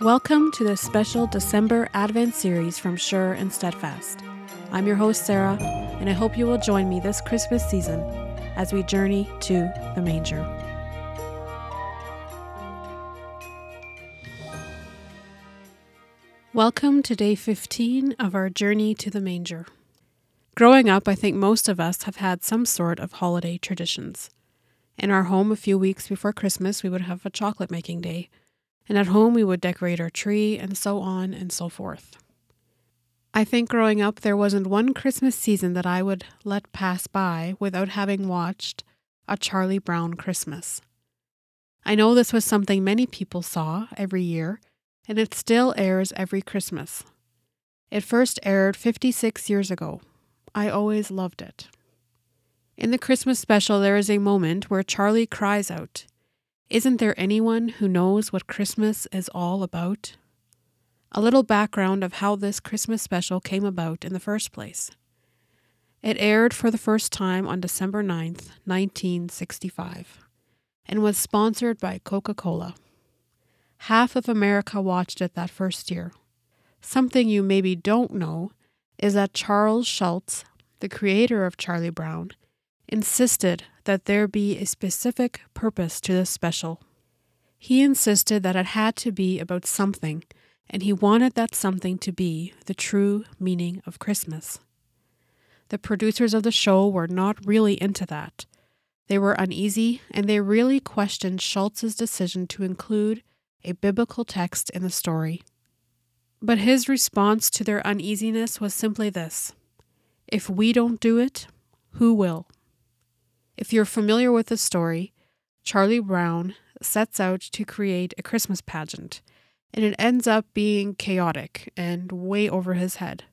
Welcome to this special December Advent series from Sure and Steadfast. I'm your host, Sarah, and I hope you will join me this Christmas season as we journey to the manger. Welcome to day 15 of our journey to the manger. Growing up, I think most of us have had some sort of holiday traditions. In our home, a few weeks before Christmas, we would have a chocolate making day and at home we would decorate our tree, and so on and so forth. I think growing up, there wasn't one Christmas season that I would let pass by without having watched a Charlie Brown Christmas. I know this was something many people saw every year, and it still airs every Christmas. It first aired 56 years ago. I always loved it. In the Christmas special, there is a moment where Charlie cries out, isn't there anyone who knows what Christmas is all about? A little background of how this Christmas special came about in the first place. It aired for the first time on December 9th, 1965, and was sponsored by Coca Cola. Half of America watched it that first year. Something you maybe don't know is that Charles Schulz, the creator of Charlie Brown, insisted that there be a specific purpose to this special. He insisted that it had to be about something, and he wanted that something to be the true meaning of Christmas. The producers of the show were not really into that. They were uneasy, and they really questioned Schulz's decision to include a biblical text in the story. But his response to their uneasiness was simply this If we don't do it, who will? If you're familiar with the story, Charlie Brown sets out to create a Christmas pageant, and it ends up being chaotic and way over his head.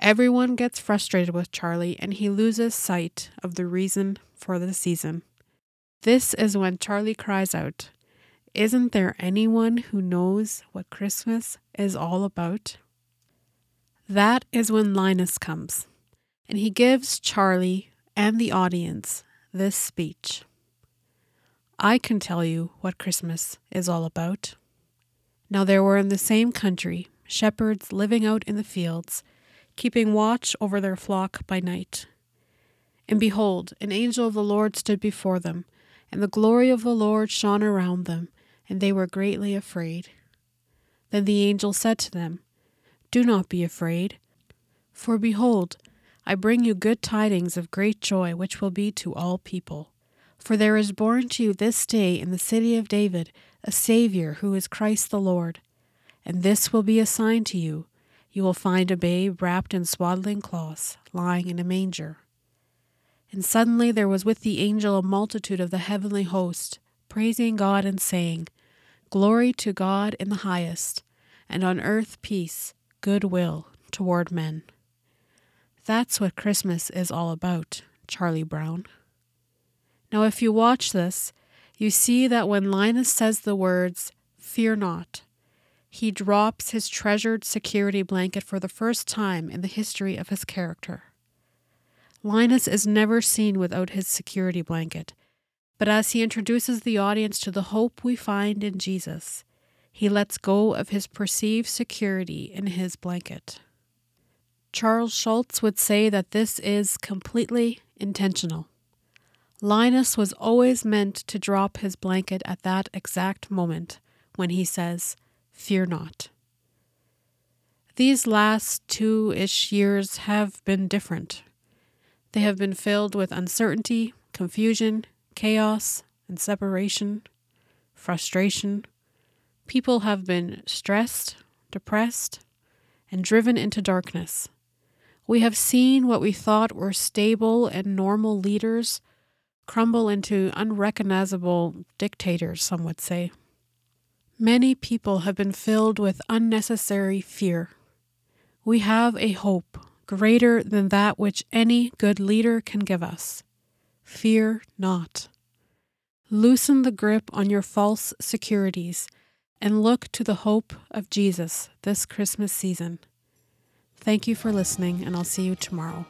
Everyone gets frustrated with Charlie, and he loses sight of the reason for the season. This is when Charlie cries out, Isn't there anyone who knows what Christmas is all about? That is when Linus comes, and he gives Charlie and the audience this speech. I can tell you what Christmas is all about. Now there were in the same country shepherds living out in the fields, keeping watch over their flock by night. And behold, an angel of the Lord stood before them, and the glory of the Lord shone around them, and they were greatly afraid. Then the angel said to them, Do not be afraid, for behold, I bring you good tidings of great joy, which will be to all people. For there is born to you this day in the city of David a Saviour who is Christ the Lord. And this will be a sign to you you will find a babe wrapped in swaddling cloths, lying in a manger. And suddenly there was with the angel a multitude of the heavenly host, praising God and saying, Glory to God in the highest, and on earth peace, good will toward men. That's what Christmas is all about, Charlie Brown. Now, if you watch this, you see that when Linus says the words, Fear not, he drops his treasured security blanket for the first time in the history of his character. Linus is never seen without his security blanket, but as he introduces the audience to the hope we find in Jesus, he lets go of his perceived security in his blanket. Charles Schulz would say that this is completely intentional. Linus was always meant to drop his blanket at that exact moment when he says, Fear not. These last two ish years have been different. They have been filled with uncertainty, confusion, chaos, and separation, frustration. People have been stressed, depressed, and driven into darkness. We have seen what we thought were stable and normal leaders crumble into unrecognizable dictators, some would say. Many people have been filled with unnecessary fear. We have a hope greater than that which any good leader can give us. Fear not. Loosen the grip on your false securities and look to the hope of Jesus this Christmas season. Thank you for listening, and I'll see you tomorrow.